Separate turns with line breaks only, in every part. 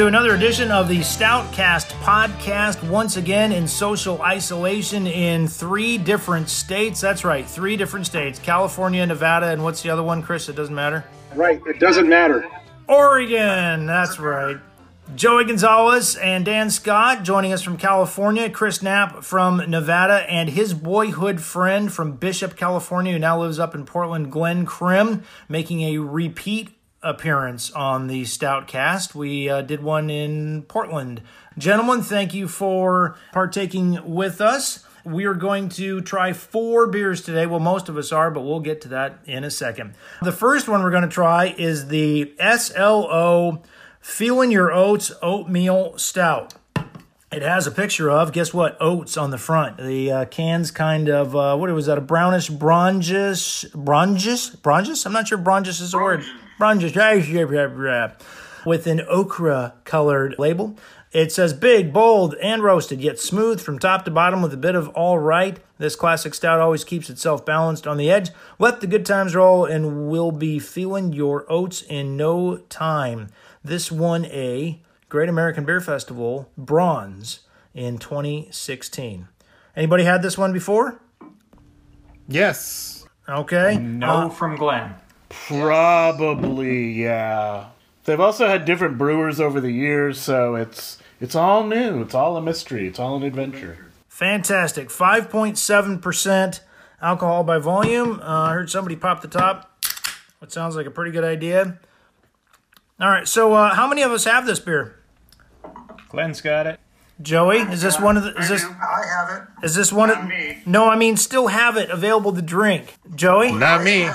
to another edition of the Stoutcast podcast. Once again, in social isolation in three different states. That's right, three different states California, Nevada, and what's the other one, Chris? It doesn't matter.
Right, it doesn't matter.
Oregon, that's right. Joey Gonzalez and Dan Scott joining us from California. Chris Knapp from Nevada, and his boyhood friend from Bishop, California, who now lives up in Portland, Glenn Krim, making a repeat appearance on the Stoutcast. We uh, did one in Portland. Gentlemen, thank you for partaking with us. We are going to try four beers today. Well, most of us are, but we'll get to that in a second. The first one we're going to try is the SLO Feeling Your Oats Oatmeal Stout. It has a picture of, guess what, oats on the front. The uh, can's kind of, uh, what was that, a brownish bronzish, bronzish, bronzish? I'm not sure bronzish is a word. Bronzish, with an ochre colored label. It says big, bold, and roasted, yet smooth from top to bottom with a bit of all right. This classic stout always keeps itself balanced on the edge. Let the good times roll, and we'll be feeling your oats in no time. This won a Great American Beer Festival bronze in 2016. Anybody had this one before?
Yes.
Okay.
No
Uh,
from Glenn.
Probably, yeah. They've also had different brewers over the years, so it's it's all new. It's all a mystery. It's all an adventure.
Fantastic. 5.7% alcohol by volume. Uh, I heard somebody pop the top. That sounds like a pretty good idea. All right, so uh, how many of us have this beer?
Glenn's got it.
Joey, is this one of the? Is this
I have it.
is this one of?
me.
No, I mean still have it available to drink. Joey.
Not me.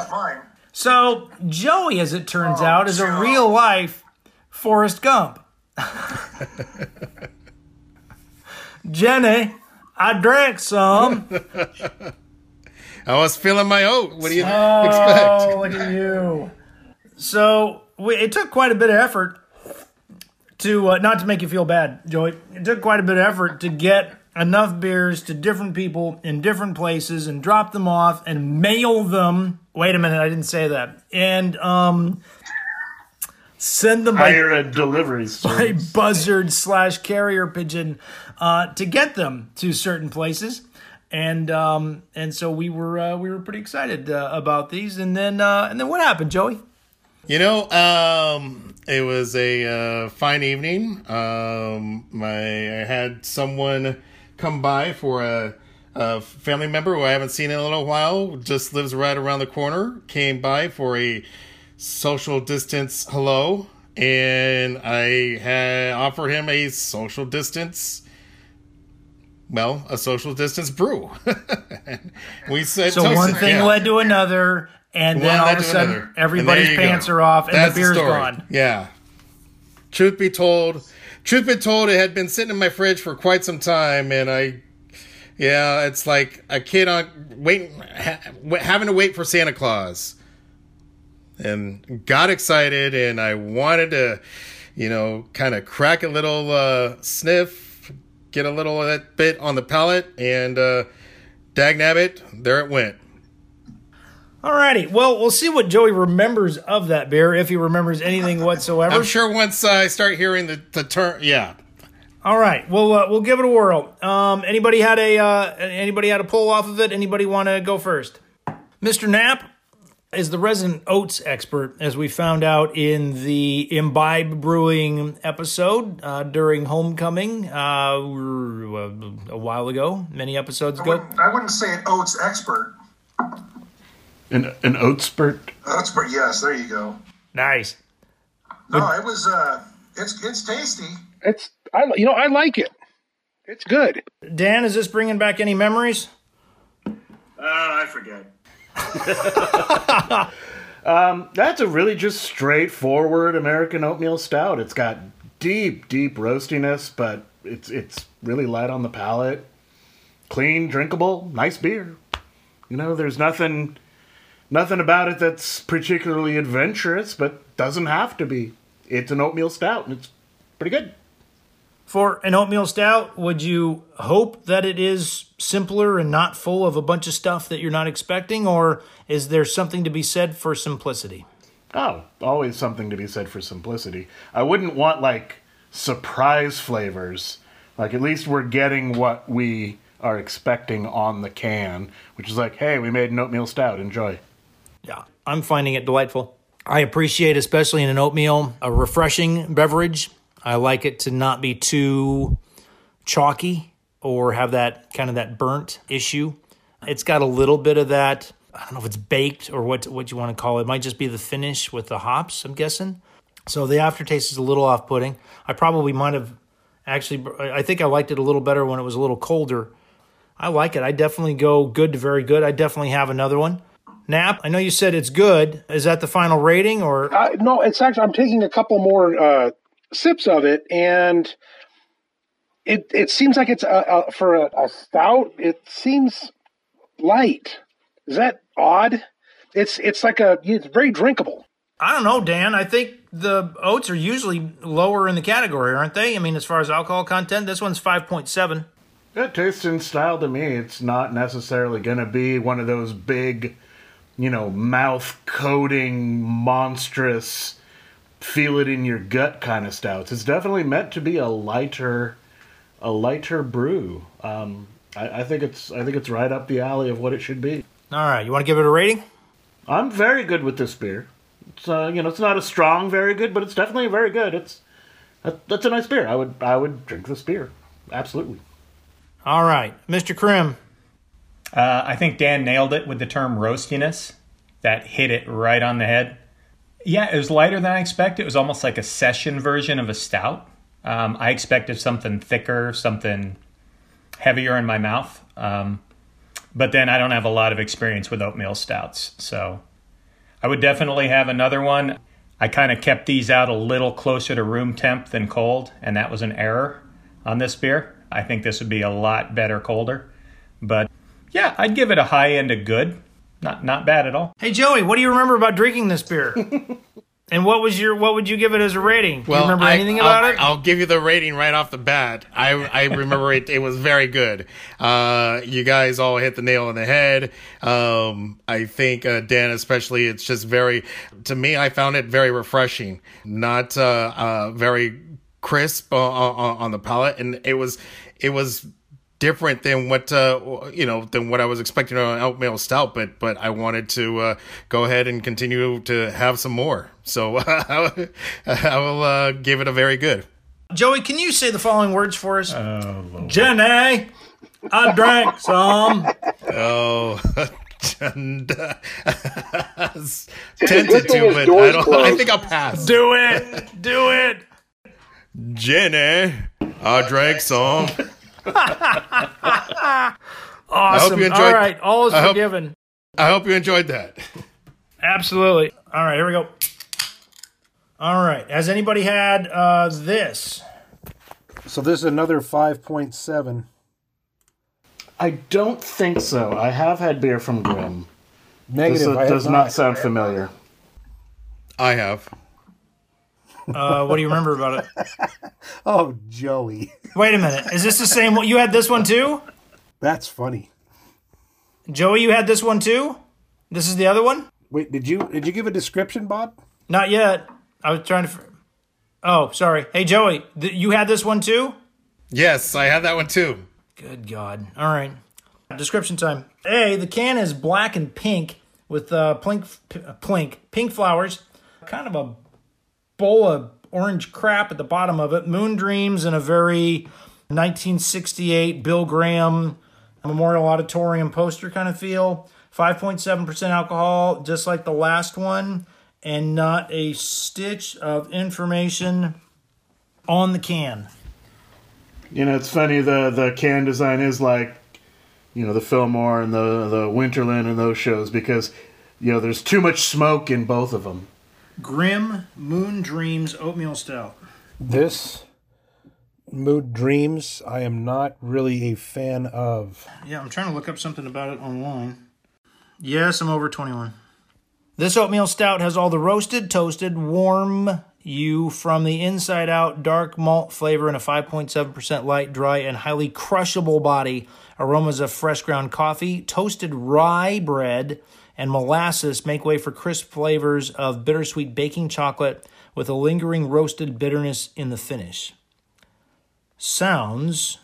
I have mine.
So Joey, as it turns
Oh,
out, is a real life Forrest Gump. Jenny, I drank some.
I was feeling my oat. What do you
Oh,
expect?
look at you. So we, it took quite a bit of effort to, uh, not to make you feel bad, Joey, it took quite a bit of effort to get enough beers to different people in different places and drop them off and mail them. Wait a minute, I didn't say that. And um, send them by
Hire a delivery
by buzzard slash carrier pigeon uh, to get them to certain places. And um, and so we were uh, we were pretty excited uh, about these. And then uh, and then what happened, Joey?
You know, um, it was a uh, fine evening. Um, my I had someone come by for a, a family member who I haven't seen in a little while. Just lives right around the corner. Came by for a social distance hello, and I had offered him a social distance. Well, a social distance brew. we said
So
toasted,
one thing
yeah.
led to another, and then
One
all of a sudden
another.
Everybody's pants
go.
are off and
That's
the beer's
story.
gone.
Yeah. Truth be told, truth be told, it had been sitting in my fridge for quite some time, and I, yeah, it's like a kid on waiting, ha, having to wait for Santa Claus, and got excited, and I wanted to, you know, kind of crack a little uh, sniff, get a little of that bit on the palate, and uh, dag nabbit, there it went.
Alrighty, well we'll see what Joey remembers of that beer if he remembers anything whatsoever.
I'm sure once I start hearing the the term, yeah,
All right, we'll uh, we'll give it a whirl. Um, anybody had a uh, anybody had a pull off of it? Anybody want to go first? Mr. Knapp is the resident oats expert, as we found out in the Imbibe Brewing episode uh, during homecoming uh, a while ago, many episodes
I
ago.
wouldn't, I wouldn't say an oats expert.
an an oat spurt.
Expert, yes, there you go.
Nice.
No, it was. Uh, it's it's tasty.
It's I you know I like it. It's good.
Dan, is this bringing back any memories?
Uh, I forget.
That's a really just straightforward American oatmeal stout. It's got deep, deep roastiness, but it's it's really light on the palate. Clean, drinkable, nice beer. You know, there's nothing nothing about it that's particularly adventurous, but doesn't have to be. It's an oatmeal stout, and it's pretty good.
For an oatmeal stout, would you hope that it is simpler and not full of a bunch of stuff that you're not expecting, or is there something to be said for simplicity?
Oh, always something to be said for simplicity. I wouldn't want like
surprise flavors. Like at least we're getting what we are expecting on the can, which is like, hey, we made an oatmeal stout. Enjoy.
Yeah, I'm finding it delightful. I appreciate, especially in an oatmeal, a refreshing beverage. I like it to not be too chalky or have that kind of that burnt issue. It's got a little bit of that. I don't know if it's baked or what what you want to call it. It might just be the finish with the hops. I'm guessing. So the aftertaste is a little off-putting. I probably might have actually. I think I liked it a little better when it was a little colder. I like it. I definitely go good to very good. I definitely have another one. Knapp, I know you said it's good. Is that the final rating or?
Uh, no, it's actually I'm taking a couple more uh, sips of it, and it it seems like it's a, a, for a, a stout. It seems light. Is that odd? It's it's like a it's very drinkable.
I don't know, Dan. I think the oats are usually lower in the category, aren't they? I mean, as far as alcohol content, this one's five point seven.
It tastes in style to me. It's not necessarily going to be one of those big, you know, mouth coating, monstrous, feel it in your gut kind of stouts. It's definitely meant to be a lighter, a lighter brew. Um, I, I think it's I think it's right up the alley of what it should be.
All right, you want to give it a rating?
I'm very good with this beer. It's uh, you know it's not a strong very good, but it's definitely very good. It's that, that's a nice beer. I would I would drink this beer absolutely.
All right, Mr. Krim.
Uh, I think Dan nailed it with the term roastiness. That hit it right on the head. Yeah, it was lighter than I expected. It was almost like a session version of a stout. Um, I expected something thicker, something heavier in my mouth. Um, but then I don't have a lot of experience with oatmeal stouts. So I would definitely have another one. I kind of kept these out a little closer to room temp than cold, and that was an error on this beer. I think this would be a lot better colder. But yeah, I'd give it a high end of good. Not not bad at all.
Hey Joey, what do you remember about drinking this beer? and what was your what would you give it as a rating? Do you remember
I-
anything about
I'll,
it?
I'll give you the rating right off the bat. I I remember it. It was very good. Uh, you guys all hit the nail on the head. Um, I think uh, Dan, especially, it's just very. To me, I found it very refreshing. Not uh, uh very crisp uh, on, on the palate, and it was it was different than what uh, you know than what I was expecting on an oatmeal stout. But but I wanted to uh, go ahead and continue to have some more. So I will uh, give it a very good.
Joey, can you say the following words for us? Jenny, I drank some.
Oh. and, uh,
His
tempted
thing
to,
is
but I don't. I think I'll pass.
Do it. Do it.
Jenny, I drank some.
Awesome.
you enjoyed-
All right, all is
I hope-
forgiven.
I hope you enjoyed that.
Absolutely. All right, here we go. All right. Has anybody had uh, this?
So this is another five point seven.
I don't think so. I have had beer from Grimm. This
Negative. I have
does not sound familiar.
I have.
Uh, what do you remember about it?
Oh, Joey,
Wait a minute. Is this the same one? You had this one too?
that's funny.
Joey, you had this one too? This is the other one?
Wait, did you did you give a description, Bob?
Not yet. I was trying to. Oh, sorry. Hey, Joey, th- you had this one too?
Yes, I had that one too.
Good God. All right. Description time. A, the can is black and pink with uh, plink, p- plink, pink flowers, kind of a bowl of orange crap at the bottom of it. Moon Dreams in a very 1968 Bill Graham Memorial Auditorium poster kind of feel. 5.7% alcohol, just like the last one, and not a stitch of information on the can.
You know, it's funny. The the can design is like, you know, the Fillmore and the the Winterland and those shows because, you know, there's too much smoke in both of them.
Grimm Moon Dreams Oatmeal Stout.
This Moon Dreams, I am not really a fan of.
Yeah, I'm trying to look up something about it online. Yes, I'm over 21. This oatmeal stout has all the roasted, toasted, warm you from the inside out dark malt flavor and a 5.7% light, dry, and highly crushable body. Aromas of fresh ground coffee, toasted rye bread, and molasses make way for crisp flavors of bittersweet baking chocolate with a lingering roasted bitterness in the finish. sounds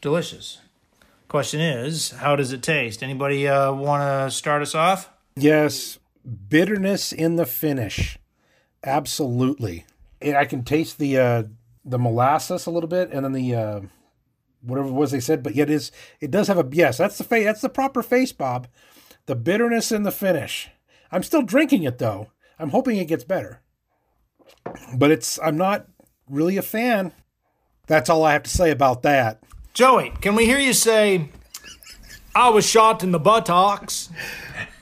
delicious. Question is, how does it taste? Anybody uh, want to start us off?
Yes, bitterness in the finish. Absolutely. I can taste the uh, the molasses a little bit, and then the uh, whatever it was they said. But yet is it does have a yes. That's the face. That's the proper face, Bob. The bitterness in the finish. I'm still drinking it though. I'm hoping it gets better. But it's I'm not really a fan. That's all I have to say about that.
Joey, can we hear you say, I was shot in the buttocks?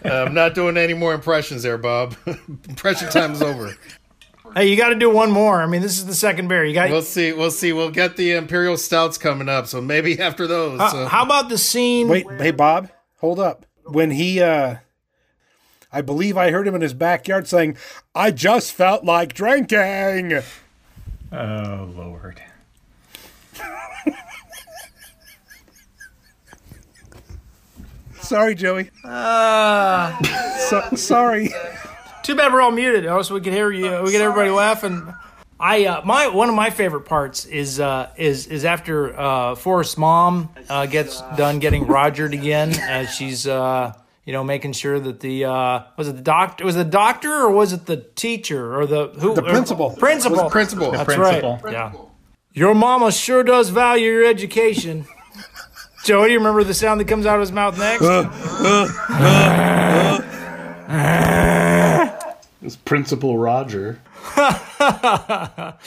Uh, I'm not doing any more impressions there, Bob. Impression time's over.
Hey, you got to do one more. I mean, this is the second beer. You got.
We'll see. We'll see. We'll get the imperial stouts coming up, so maybe after those.
Uh,
so-
how about the scene?
Wait, hey Bob, hold up. When he uh I believe I heard him in his backyard saying, "I just felt like drinking."
Oh Lord.
Sorry, Joey.
Uh,
So, sorry.
too bad we're all muted, oh, so we could hear you. We get everybody laughing. I uh, my one of my favorite parts is uh, is is after uh, Forrest's mom uh, gets done getting Rogered again, as she's uh, you know making sure that the uh, was it the doctor was it the doctor or was it the teacher or the who
The principal.
or- principal
principal.
That's
principal.
right. Yeah. Your mama sure does value your education. Joey, do you remember the sound that comes out of his mouth next?
It's Principal Roger.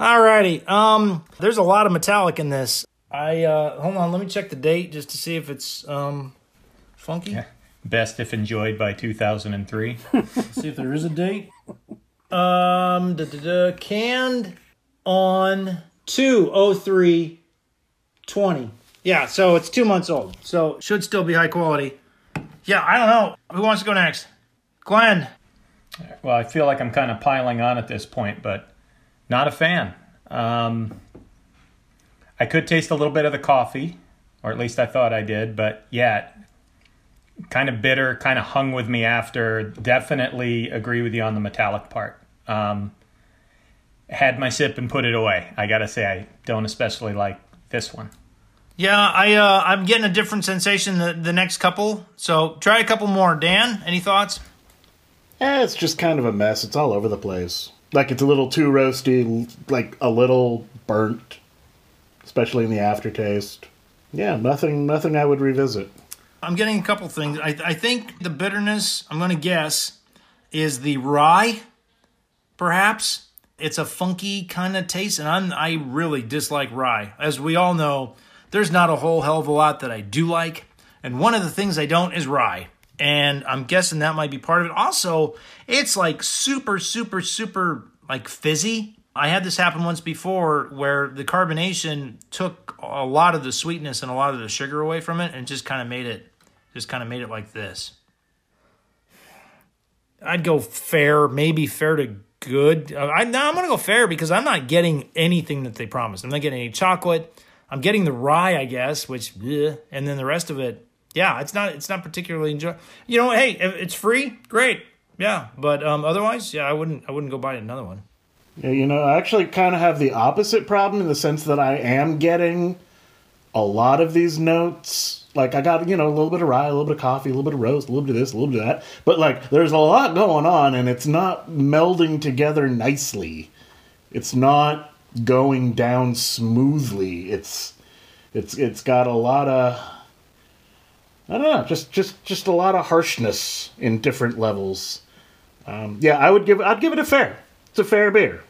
Alrighty. Um, there's a lot of metallic in this. I uh, hold on. Let me check the date just to see if it's um funky.
Best if enjoyed by 2003.
see if there is a date. Um, da, da, da, canned on two oh three twenty. Yeah, so it's two months old. So should still be high quality. Yeah, I don't know. Who wants to go next? Glenn.
Well, I feel like I'm kind of piling on at this point, but not a fan. Um, I could taste a little bit of the coffee, or at least I thought I did, but yeah, kind of bitter, kind of hung with me after. Definitely agree with you on the metallic part. Um, had my sip and put it away. I gotta say, I don't especially like this one.
Yeah, I uh, I'm getting a different sensation the, the next couple. So try a couple more. Dan, any thoughts?
Eh, it's just kind of a mess. It's all over the place. Like it's a little too roasty, like a little burnt, especially in the aftertaste. Yeah, nothing, nothing I would revisit.
I'm getting a couple things. I, I think the bitterness, I'm going to guess, is the rye, perhaps. It's a funky kind of taste, and I'm, I really dislike rye. As we all know, there's not a whole hell of a lot that I do like, and one of the things I don't is rye. And I'm guessing that might be part of it. Also, it's like super, super, super like fizzy. I had this happen once before where the carbonation took a lot of the sweetness and a lot of the sugar away from it and just kind of made it just kind of made it like this. I'd go fair, maybe fair to good. Uh, I, no, I'm going to go fair because I'm not getting anything that they promised. I'm not getting any chocolate. I'm getting the rye, I guess, which, bleh, and then the rest of it, yeah, it's not, it's not particularly enjoy. You know, hey, it's free, great, yeah. But um, otherwise, yeah, I wouldn't, I wouldn't go buy another one.
Yeah, you know, I actually kind of have the opposite problem in the sense that I am getting a lot of these notes. Like I got, you know, a little bit of rye, a little bit of coffee, a little bit of roast, a little bit of this, a little bit of that. But like there's a lot going on and it's not melding together nicely. It's not going down smoothly. It's it's it's got a lot of I don't know, just just just a lot of harshness in different levels. Um, yeah, I would give I'd give it a fair. It's a fair beer.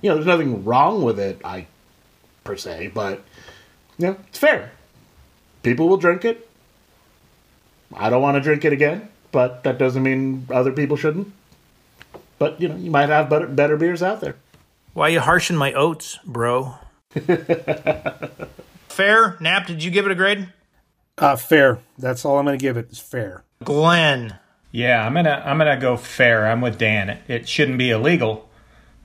You know, there's nothing wrong with it, I per se, but you know, it's fair. People will drink it. I don't want to drink it again, but that doesn't mean other people shouldn't. But you know, you might have better better beers out there.
Why are you harshing my oats, bro? fair, Knapp. Did you give it a grade?
Uh, fair. That's all I'm going to give it. Is fair.
Glenn.
Yeah, I'm gonna I'm gonna go fair. I'm with Dan. It, it shouldn't be illegal,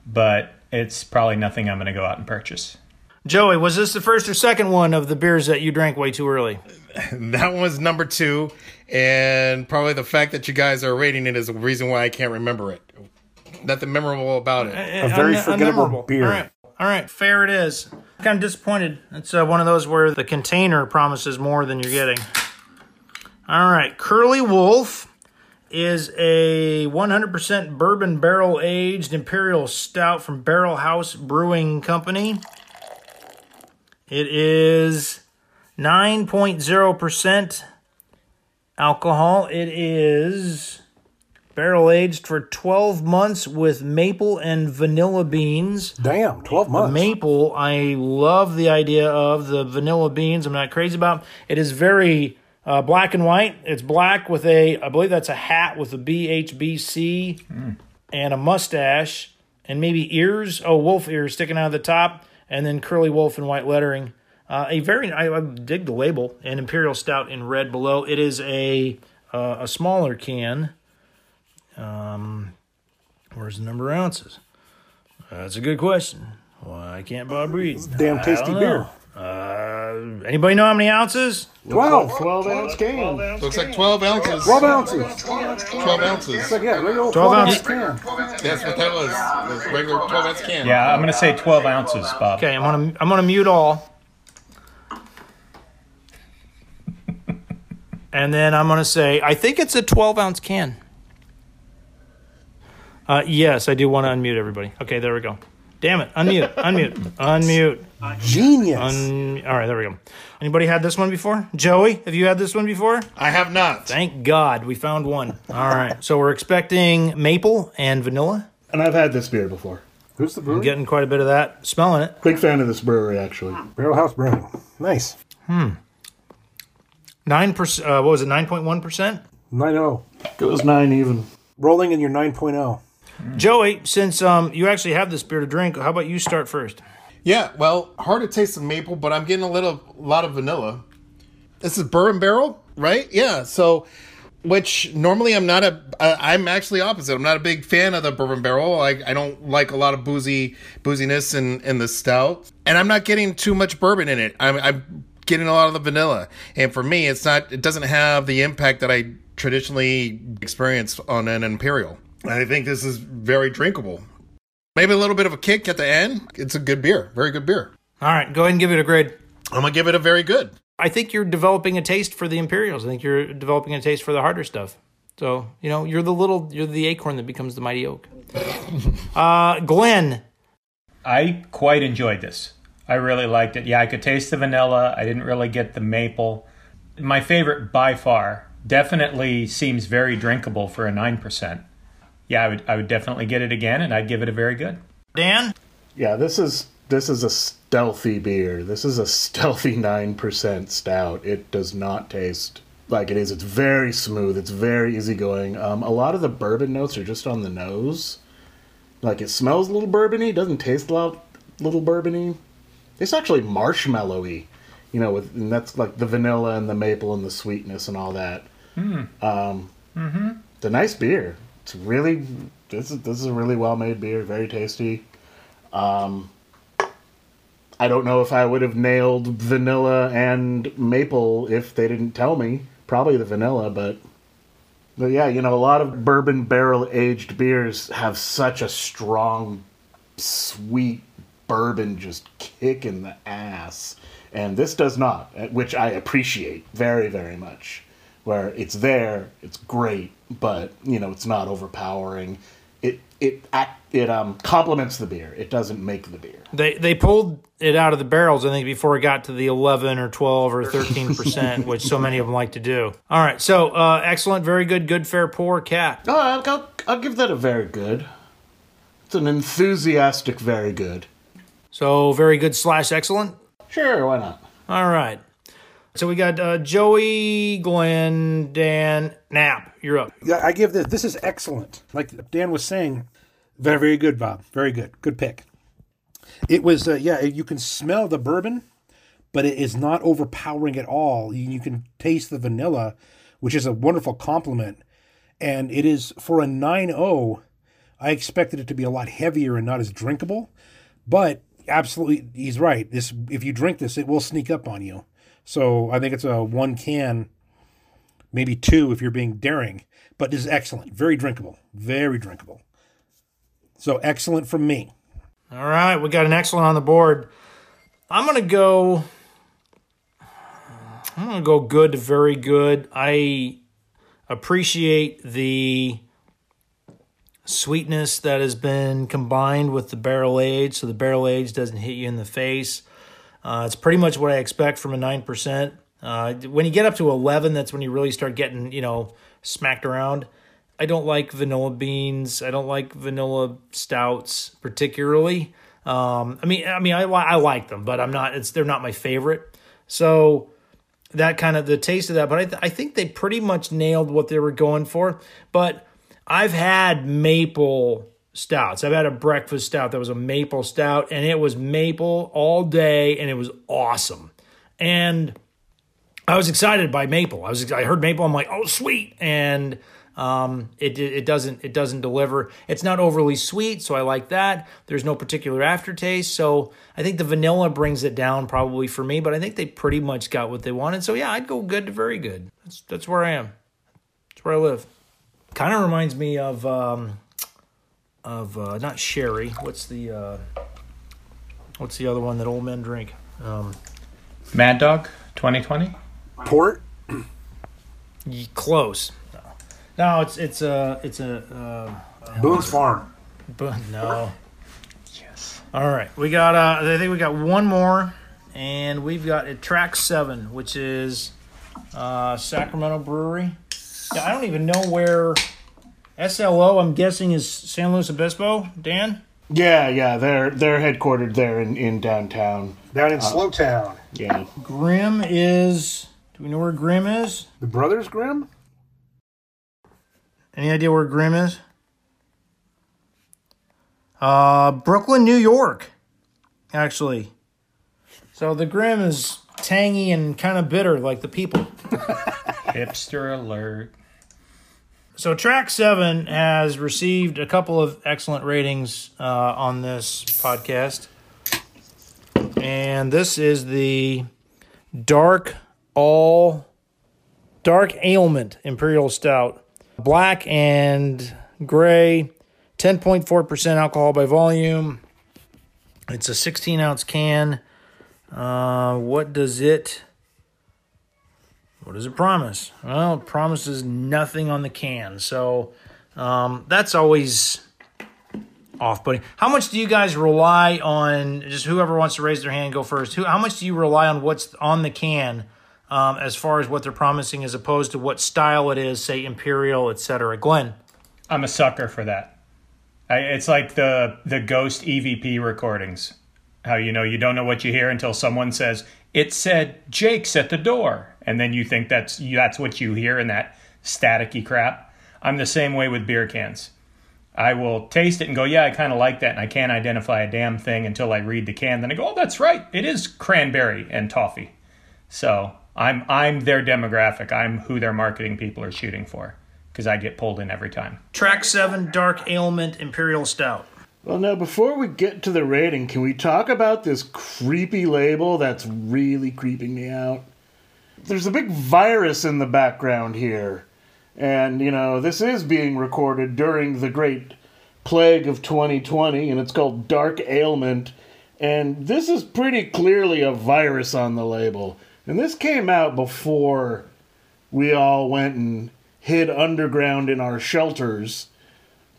but it's probably nothing I'm gonna go out and purchase.
Joey, was this the first or second one of the beers that you drank way too early?
That was number two, and probably the fact that you guys are rating it is the reason why I can't remember it. Nothing memorable about it.
A very
Un-
forgettable
unmemorable.
beer.
All right. All right, fair it is. Kind of disappointed. It's uh, one of those where the container promises more than you're getting. All right, Curly Wolf is a 100% bourbon barrel aged imperial stout from Barrel House Brewing Company. It is 9.0% alcohol. It is barrel aged for 12 months with maple and vanilla beans.
Damn, 12 months.
Maple, I love the idea of the vanilla beans. I'm not crazy about. It is very uh, black and white. It's black with a, I believe that's a hat with a BHBC and a mustache and maybe ears. Oh, wolf ears sticking out of the top, and then curly wolf and white lettering. Uh, a very, I, I dig the label. An imperial stout in red below. It is a uh, a smaller can. Um, where's the number of ounces? That's a good question. Why can't Bob read?
damn tasty beer.
Uh, anybody know how many ounces?
12.
12 ounce can.
Looks like 12 ounces.
12 ounces.
12 ounces.
Like, yeah, regular
12
12
ounce.
ounce can.
That's what that was. Was regular 12 ounce can.
Yeah, I'm going to say 12 ounces, Bob.
Okay, I'm gonna I'm gonna mute all. and then I'm gonna say I think it's a 12 ounce can. Uh, yes, I do want to unmute everybody. Okay, there we go. Damn it! Unmute, unmute, unmute.
Genius.
Un- All right, there we go. Anybody had this one before? Joey, have you had this one before?
I have not.
Thank God we found one. All right, so we're expecting maple and vanilla.
And I've had this beer before.
Who's the brewery?
Getting quite a bit of that. Smelling it.
Big fan of this brewery, actually.
Barrel House Brewing. Nice. Hmm.
Nine percent. Uh, what was it? Nine point one percent.
9 0.
It was nine even.
Rolling in your 9.0.
Joey, since um, you actually have this beer to drink, how about you start first?
Yeah, well, hard to taste the maple, but I'm getting a little a lot of vanilla. This is bourbon barrel, right? Yeah. So, which normally I'm not a I'm actually opposite. I'm not a big fan of the bourbon barrel. I, I don't like a lot of boozy booziness in in the stout, and I'm not getting too much bourbon in it. I'm, I'm getting a lot of the vanilla, and for me, it's not. It doesn't have the impact that I traditionally experience on an imperial. And I think this is very drinkable. Maybe a little bit of a kick at the end. It's a good beer, very good beer.
All right, go ahead and give it a grade.
I'm gonna give it a very good.
I think you're developing a taste for the Imperials. I think you're developing a taste for the harder stuff. So you know, you're the little, you're the acorn that becomes the mighty oak. uh, Glenn,
I quite enjoyed this. I really liked it. Yeah, I could taste the vanilla. I didn't really get the maple. My favorite by far definitely seems very drinkable for a 9%. Yeah, I would I would definitely get it again and I'd give it a very good.
Dan,
Yeah, this is this is a stealthy beer. This is a stealthy nine percent stout. It does not taste like it is. It's very smooth. It's very easygoing. Um, a lot of the bourbon notes are just on the nose. Like it smells a little bourbony. Doesn't taste a lot little bourbony. It's actually marshmallowy. You know, with and that's like the vanilla and the maple and the sweetness and all that. Um, It's a nice beer. It's really this is this is a really well made beer. Very tasty. Um, I don't know if I would have nailed vanilla and maple if they didn't tell me. Probably the vanilla, but but yeah, you know, a lot of bourbon barrel aged beers have such a strong, sweet bourbon just kick in the ass, and this does not, which I appreciate very very much. Where it's there, it's great, but you know, it's not overpowering. It it it um complements the beer. It doesn't make the beer.
they they pulled it out of the barrels. I think before it got to the 11 or 12 or 13 percent, which so many of them like to do. All right, so uh, excellent, very good, good, fair, poor cat.
Oh, I'll, I'll, I'll give that a very good. It's an enthusiastic very good.
So very good slash excellent.
Sure, why not?
All right. So we got uh, Joey, Glenn, Dan, Knapp. You're up.
Yeah, I give this. This is excellent. Like Dan was saying, very, very good, Bob. Very good. Good pick. It was, uh, yeah, you can smell the bourbon, but it is not overpowering at all. You, can taste the vanilla, which is a wonderful compliment. And it is for a 9 0, I expected it to be a lot heavier and not as drinkable. But absolutely, he's right. This, if you drink this, it will sneak up on you. So I think it's a one can maybe two if you're being daring. But this is excellent, very drinkable, very drinkable. So excellent from me.
All right, we got an excellent on the board. I'm gonna go. I'm gonna go good to very good. I appreciate the sweetness that has been combined with the barrel age, so the barrel age doesn't hit you in the face. Uh, it's pretty much what I expect from a nine percent. Uh, when you get up to eleven, that's when you really start getting you know smacked around. I don't like vanilla beans. I don't like vanilla stouts particularly. Um, I mean, I mean, I, I like them, but I'm not. It's they're not my favorite. So that kind of the taste of that. But I, th- I think they pretty much nailed what they were going for. But I've had maple stouts. I've had a breakfast stout that was a maple stout, and it was maple all day, and it was awesome. And I was excited by maple. I was I heard maple. I'm like, oh sweet, and um, it it doesn't it doesn't deliver. It's not overly sweet, so I like that. There's no particular aftertaste, so I think the vanilla brings it down probably for me. But I think they pretty much got what they wanted. So yeah, I'd go good to very good. That's that's where I am. That's where I live. Kind of reminds me of um, of uh, not sherry. What's the uh, what's the other one that old men drink? Um,
Mad Dog 2020.
Port.
y- close. No, no it's it's a it's a. Uh,
Boone's Farm.
But no.
Yes.
All right, we got. Uh, I think we got one more, and we've got a track seven, which is uh, Sacramento Brewery. Yeah, I don't even know where SLO. I'm guessing is San Luis Obispo. Dan.
Yeah, yeah, they're they're headquartered there in, in downtown.
Down in Slowtown.
Yeah.
Grimm is. Do we know where Grimm is?
The Brothers Grimm?
Any idea where Grimm is? Uh, Brooklyn, New York, actually. So the Grimm is tangy and kind of bitter, like the people.
Hipster alert.
So track seven has received a couple of excellent ratings uh, on this podcast, and this is the dark all dark ailment imperial stout, black and gray, ten point four percent alcohol by volume. It's a sixteen ounce can. Uh, what does it? What does it promise? Well, it promises nothing on the can. So um, that's always off putting. How much do you guys rely on, just whoever wants to raise their hand, go first. Who, how much do you rely on what's on the can um, as far as what they're promising as opposed to what style it is, say Imperial, etc.? Glenn.
I'm a sucker for that. I, it's like the the ghost EVP recordings. How you know you don't know what you hear until someone says it said Jake's at the door, and then you think that's that's what you hear in that staticky crap. I'm the same way with beer cans. I will taste it and go, yeah, I kind of like that, and I can't identify a damn thing until I read the can. Then I go, oh, that's right, it is cranberry and toffee. So I'm I'm their demographic. I'm who their marketing people are shooting for because I get pulled in every time.
Track 7 Dark Ailment Imperial Stout.
Well, now before we get to the rating, can we talk about this creepy label that's really creeping me out? There's a big virus in the background here. And, you know, this is being recorded during the great plague of 2020, and it's called Dark Ailment. And this is pretty clearly a virus on the label. And this came out before we all went and hid underground in our shelters.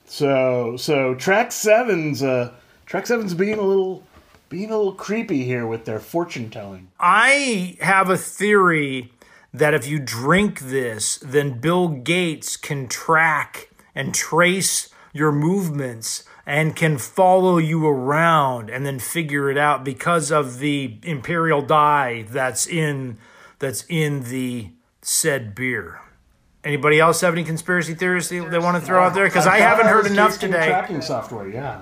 So so track seven's uh track seven's being a little being a little creepy here with their fortune telling.
I have a theory that if you drink this, then Bill Gates can track and trace your movements and can follow you around and then figure it out because of the imperial dye that's in that's in the said beer. Anybody else have any conspiracy theories they, they want to throw out there? Because I haven't heard enough today.
Tracking software, yeah.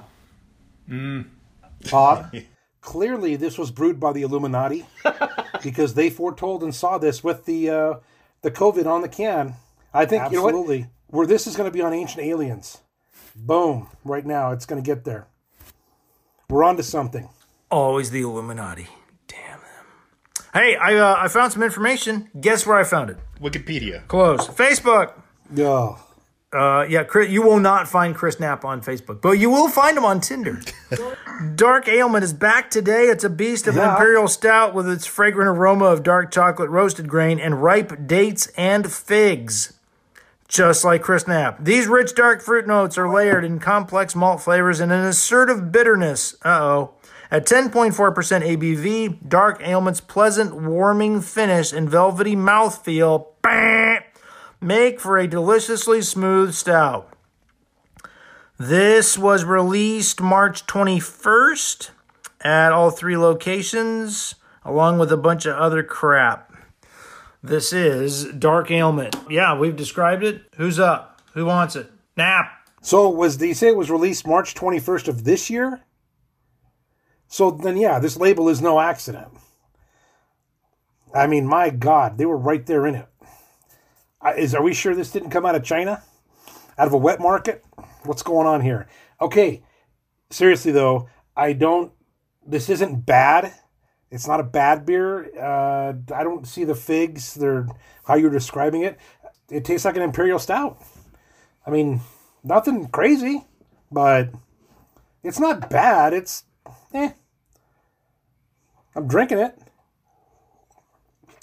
Bob, clearly this was brewed by the Illuminati because they foretold and saw this with the uh, the COVID on the can. I think you know what?
Absolutely.
Where this is going to be on Ancient Aliens. Boom! Right now, it's going to get there. We're on to something.
Always the Illuminati. Damn them. Hey, I uh, I found some information. Guess where I found it?
Wikipedia.
Close. Facebook.
Oh,
Uh, yeah, Chris, you will not find Chris Knapp on Facebook, but you will find him on Tinder. dark Ailment is back today. It's a beast of an
Yeah.
imperial stout with its fragrant aroma of dark chocolate, roasted grain, and ripe dates and figs. Just like Chris Knapp. These rich dark fruit notes are layered in complex malt flavors and an assertive bitterness. Uh oh. At 10.4% ABV, Dark Ailment's pleasant, warming finish and velvety mouthfeel bah, make for a deliciously smooth stout. This was released March 21st at all three locations, along with a bunch of other crap. This is Dark Ailment. Yeah, we've described it. Who's up? Who wants it? Knapp.
So was the say it was released March 21st of this year? So then yeah, this label is no accident. I mean, my God, they were right there in it. Uh, are we sure this didn't come out of China, out of a wet market? What's going on here? Okay, seriously though, I don't. This isn't bad. It's not a bad beer. Uh, I don't see the figs. They're how you're describing it. It tastes like an imperial stout. I mean, nothing crazy, but it's not bad. It's eh. I'm drinking it.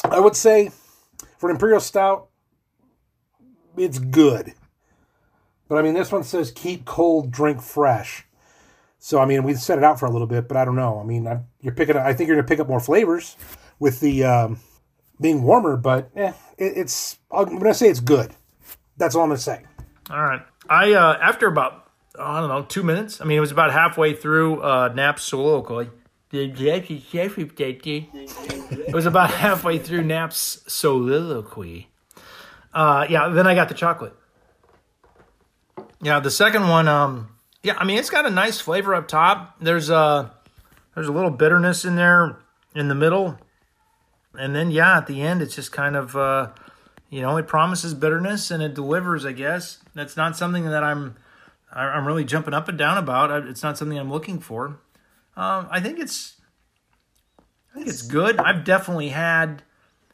I would say for an imperial stout, it's good. But I mean, this one says keep cold, drink fresh. So I mean, we set it out for a little bit, but I don't know. I mean, I, you're picking. I think you're gonna pick up more flavors with the um, being warmer, but eh, it, it's. I'm gonna say it's good. That's all I'm gonna say.
All right. I uh, after about I don't know two minutes. I mean, it was about halfway through uh, Knapp's soliloquy. It was about halfway through Knapp's soliloquy. Uh, yeah. Then I got the chocolate. Yeah, the second one. Um, yeah, I mean, it's got a nice flavor up top. There's a there's a little bitterness in there in the middle, and then yeah, at the end, it's just kind of. Uh, you know, it promises bitterness and it delivers. I guess that's not something that I'm I'm really jumping up and down about. It's not something I'm looking for. Um, I think it's I think it's good. I've definitely had.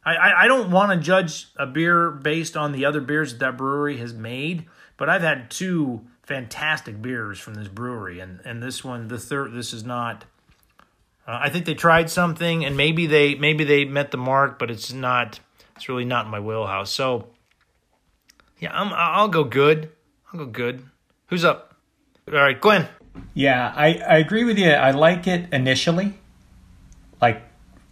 I, I, I don't want to judge a beer based on the other beers that that brewery has made, but I've had two fantastic beers from this brewery, and and this one, the third, this is not. Uh, I think they tried something, and maybe they maybe they met the mark, but it's not. It's really not in my wheelhouse. So, yeah, I'm, I'll go good. I'll go good. Who's up? All right, Glenn.
Yeah, I, I agree with you. I like it initially. Like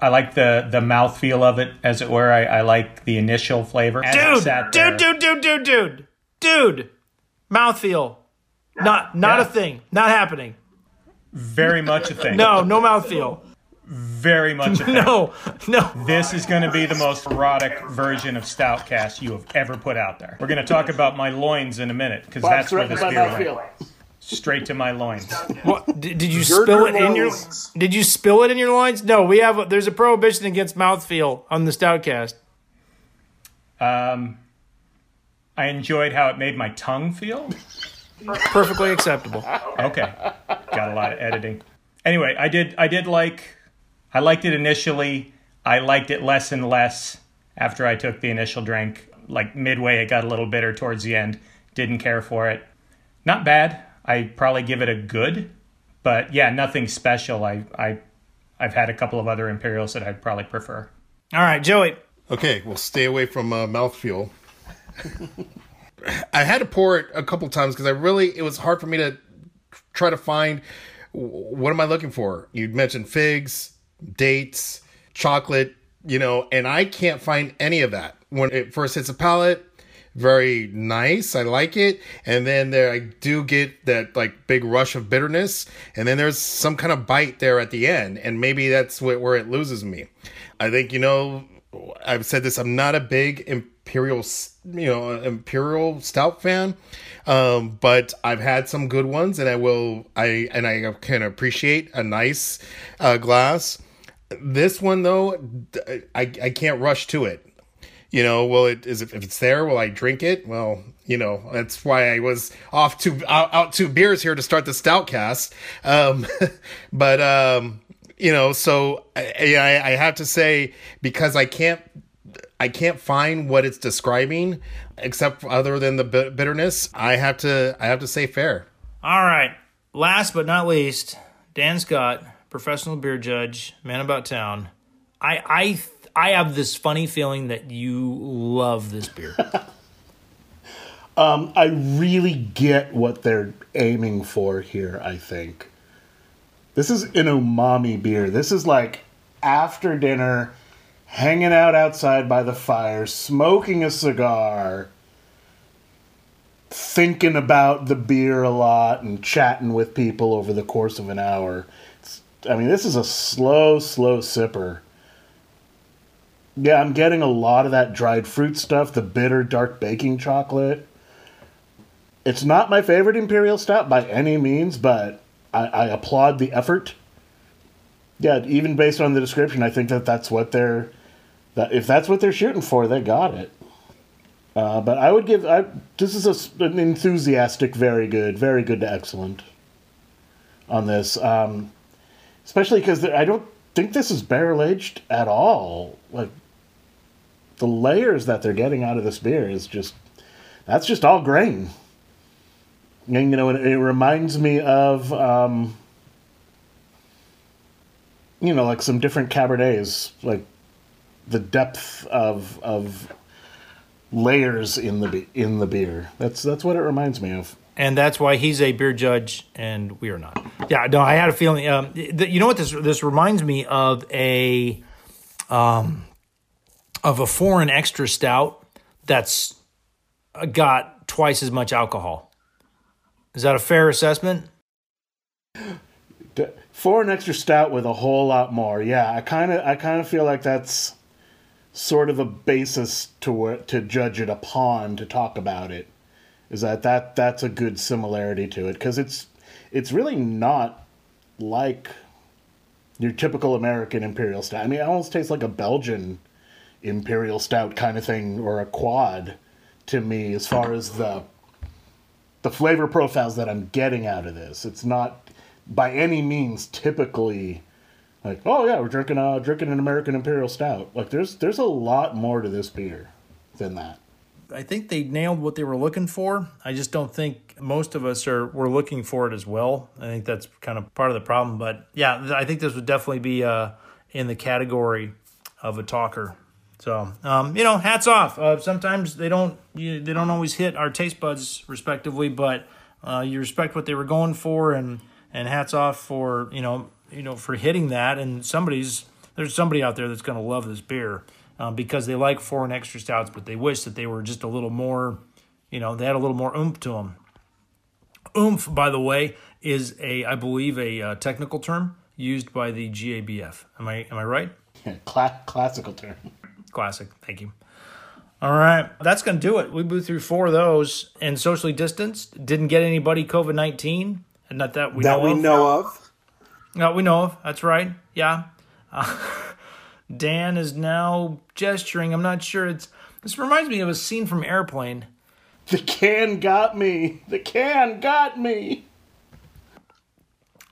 I like the the mouthfeel of it, as it were. I, I like the initial flavor.
Dude, dude, dude, dude, dude, dude, dude. Mouthfeel. Not not
Yeah.
a thing. Not happening.
Very much a thing.
No, no mouthfeel.
Very much a thing.
No, no.
This is going to be the most erotic version of Stoutcast you have ever put out there. We're going to talk about my loins in a minute because that's where this beer went. Straight to my loins.
What did, did you
Gird
spill
your
it in your? Did you spill it in your loins? No, we have. A, there's a prohibition against mouthfeel on the Stoutcast.
Um, I enjoyed how it made my tongue feel.
Perfectly acceptable.
Okay, got a lot of editing. Anyway, I did. I did like. I liked it initially. I liked it less and less after I took the initial drink. Like midway, it got a little bitter towards the end. Didn't care for it. Not bad. I probably give it a good, but yeah, nothing special. I I I've had a couple of other Imperials that I'd probably prefer.
All right, Joey.
Okay, well, stay away from uh, mouthfeel. I had to pour it a couple times because I really it was hard for me to try to find what am I looking for. You mentioned figs, dates, chocolate, you know, and I can't find any of that when it first hits the palate. Very nice, I like it, and then there I do get that like big rush of bitterness, and then there's some kind of bite there at the end, and maybe that's where it loses me. I think you know I've said this. I'm not a big imperial, you know, imperial stout fan, um, but I've had some good ones, and I will. I and I can appreciate a nice uh, glass. This one though, I I can't rush to it. You know, will it is if it's there, will I drink it? Well, you know, that's why I was off to out, out beers here to start the stout cast. Um, but um, you know, so I, I, I have to say because I can't I can't find what it's describing, except other than the bitterness. I have to I have to say fair.
All right. Last but not least, Dan Scott, professional beer judge, man about town. I I I have this funny feeling that you love this beer.
um, I really get what they're aiming for here. I think this is an umami beer. This is like after dinner hanging out outside by the fire, smoking a cigar, thinking about the beer a lot, and chatting with people over the course of an hour. It's, I mean, this is a slow, slow sipper. Yeah, I'm getting a lot of that dried fruit stuff, the bitter dark baking chocolate. It's not my favorite imperial stout by any means, but I, I applaud the effort. Yeah, even based on the description, I think that that's what they're that if that's what they're shooting for, they got it. Uh, but I would give I, this is a, an enthusiastic, very good, very good to excellent on this, um, especially because I don't think this is barrel aged at all. Like the layers that they're getting out of this beer is just that's just all grain. And you know, it, it reminds me of um, you know, like some different cabernets, like the depth of of layers in the in the beer. That's that's what it reminds me of.
And that's why he's a beer judge and we are not. Yeah, no, I had a feeling. Um, th- you know what this this reminds me of a um, of a foreign extra stout that's got twice as much alcohol. Is that a fair assessment?
For an extra stout with a whole lot more. Yeah, I kind of I kind of feel like that's sort of a basis to to judge it upon to talk about it is that that that's a good similarity to it because it's it's really not like your typical American imperial stout. I mean, it almost tastes like a Belgian imperial stout kind of thing or a quad to me as far as the the flavor profiles that I'm getting out of this. It's not by any means typically like, oh yeah, we're drinking uh drinking an American Imperial Stout. Like there's there's a lot more to this beer than that.
I think they nailed what they were looking for. I just don't think most of us are were looking for it as well. I think that's kind of part of the problem. But yeah, I think this would definitely be uh, in the category of a talker. So um, you know, hats off. Uh, sometimes they don't you, they don't always hit our taste buds respectively, but uh, you respect what they were going for, and and hats off for you know you know, for hitting that. And somebody's there's somebody out there that's going to love this beer um, because they like foreign extra stouts, but they wish that they were just a little more, you know, they had a little more oomph to them. Oomph, by the way, is a I believe a uh, technical term used by the GABF. Am I am I right?
Yeah, cla- classical term.
Classic. Thank you. All right, that's going to do it. We blew through four of those and socially distanced. Didn't get anybody COVID nineteen, and not that we
that
know
we of.
know
of.
No, we know of. That's right. Yeah. Uh, Dan is now gesturing. I'm not sure. It's this reminds me of a scene from Airplane.
The can got me. The can got me.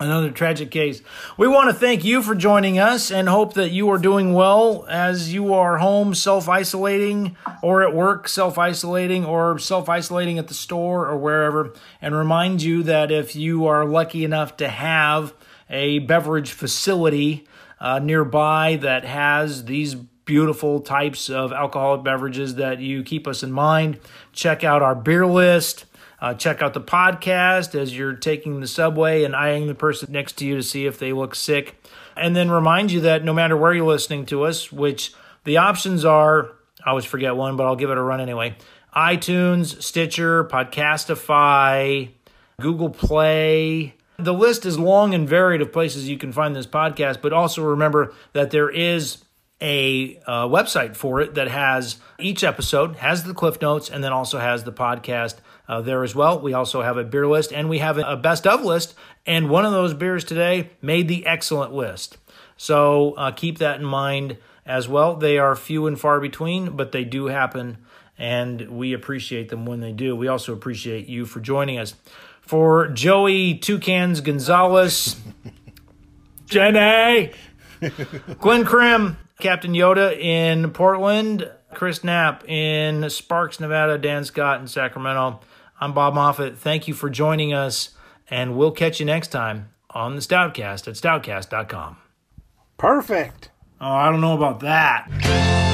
Another tragic case. We want to thank you for joining us and hope that you are doing well as you are home self isolating or at work self isolating or self isolating at the store or wherever. And remind you that if you are lucky enough to have a beverage facility uh, nearby that has these beautiful types of alcoholic beverages that you keep us in mind. Check out our beer list. Uh, check out the podcast as you're taking the subway and eyeing the person next to you to see if they look sick. And then remind you that no matter where you're listening to us, which the options are, I always forget one, but I'll give it a run anyway iTunes, Stitcher, Podcastify, Google Play, the list is long and varied of places you can find this podcast, but also remember that there is a uh, website for it that has each episode, has the cliff notes, and then also has the podcast uh, there as well. We also have a beer list and we have a best of list, and one of those beers today made the excellent list. So uh, keep that in mind as well. They are few and far between, but they do happen, and we appreciate them when they do. We also appreciate you for joining us for Joey Toucans Gonzalez. Jenny! Glenn Grimm, Captain Yoda in Portland, Chris Knapp in Sparks, Nevada, Dan Scott in Sacramento. I'm Bob Moffat. Thank you for joining us, and we'll catch you next time on the Stoutcast at stoutcast.com.
Perfect.
Oh, I don't know about that.